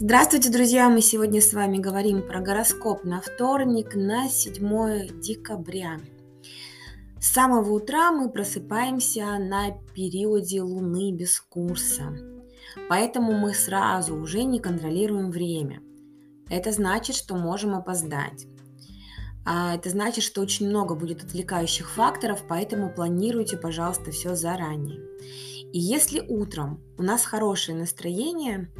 Здравствуйте, друзья! Мы сегодня с вами говорим про гороскоп на вторник, на 7 декабря. С самого утра мы просыпаемся на периоде Луны без курса. Поэтому мы сразу уже не контролируем время. Это значит, что можем опоздать. А это значит, что очень много будет отвлекающих факторов, поэтому планируйте, пожалуйста, все заранее. И если утром у нас хорошее настроение,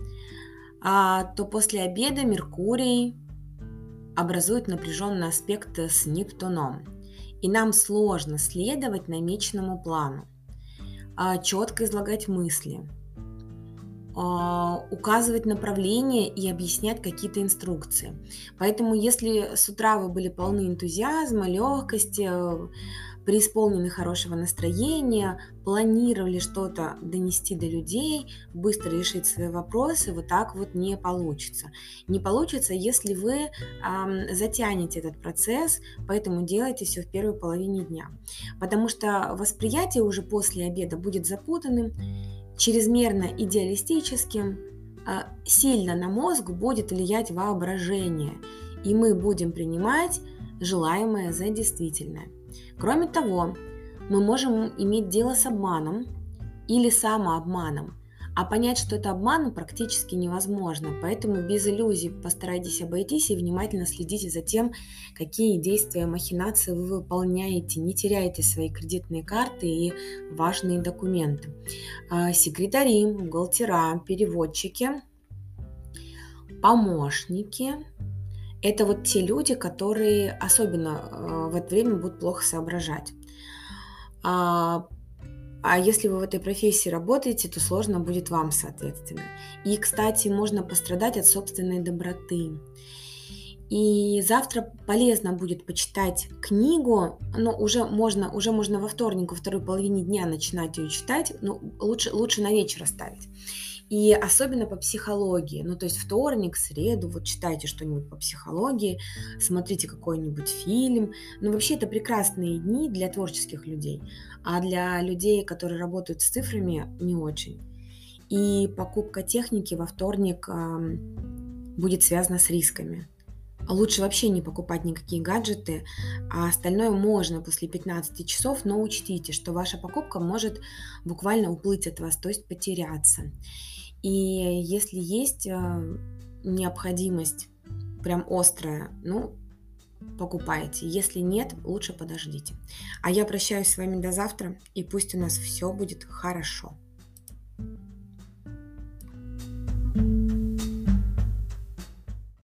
то после обеда Меркурий образует напряженный аспект с Нептуном. И нам сложно следовать намеченному плану, а, четко излагать мысли, а, указывать направление и объяснять какие-то инструкции. Поэтому если с утра вы были полны энтузиазма, легкости, преисполнены хорошего настроения, планировали что-то донести до людей, быстро решить свои вопросы, вот так вот не получится. Не получится, если вы э, затянете этот процесс, поэтому делайте все в первой половине дня. Потому что восприятие уже после обеда будет запутанным, чрезмерно идеалистическим, э, сильно на мозг будет влиять воображение, и мы будем принимать желаемое за действительное. Кроме того, мы можем иметь дело с обманом или самообманом, а понять, что это обман, практически невозможно. Поэтому без иллюзий постарайтесь обойтись и внимательно следите за тем, какие действия, махинации вы выполняете. Не теряйте свои кредитные карты и важные документы. А, секретари, бухгалтера, переводчики, помощники – это вот те люди, которые особенно э, в это время будут плохо соображать. А, если вы в этой профессии работаете, то сложно будет вам, соответственно. И, кстати, можно пострадать от собственной доброты. И завтра полезно будет почитать книгу, но уже можно, уже можно во вторник, во второй половине дня начинать ее читать, но лучше, лучше на вечер оставить. И особенно по психологии. Ну, то есть вторник, среду, вот читайте что-нибудь по психологии, смотрите какой-нибудь фильм. Ну, вообще это прекрасные дни для творческих людей, а для людей, которые работают с цифрами, не очень. И покупка техники во вторник э, будет связана с рисками. Лучше вообще не покупать никакие гаджеты, а остальное можно после 15 часов, но учтите, что ваша покупка может буквально уплыть от вас, то есть потеряться. И если есть э, необходимость прям острая, ну, покупайте. Если нет, лучше подождите. А я прощаюсь с вами до завтра, и пусть у нас все будет хорошо.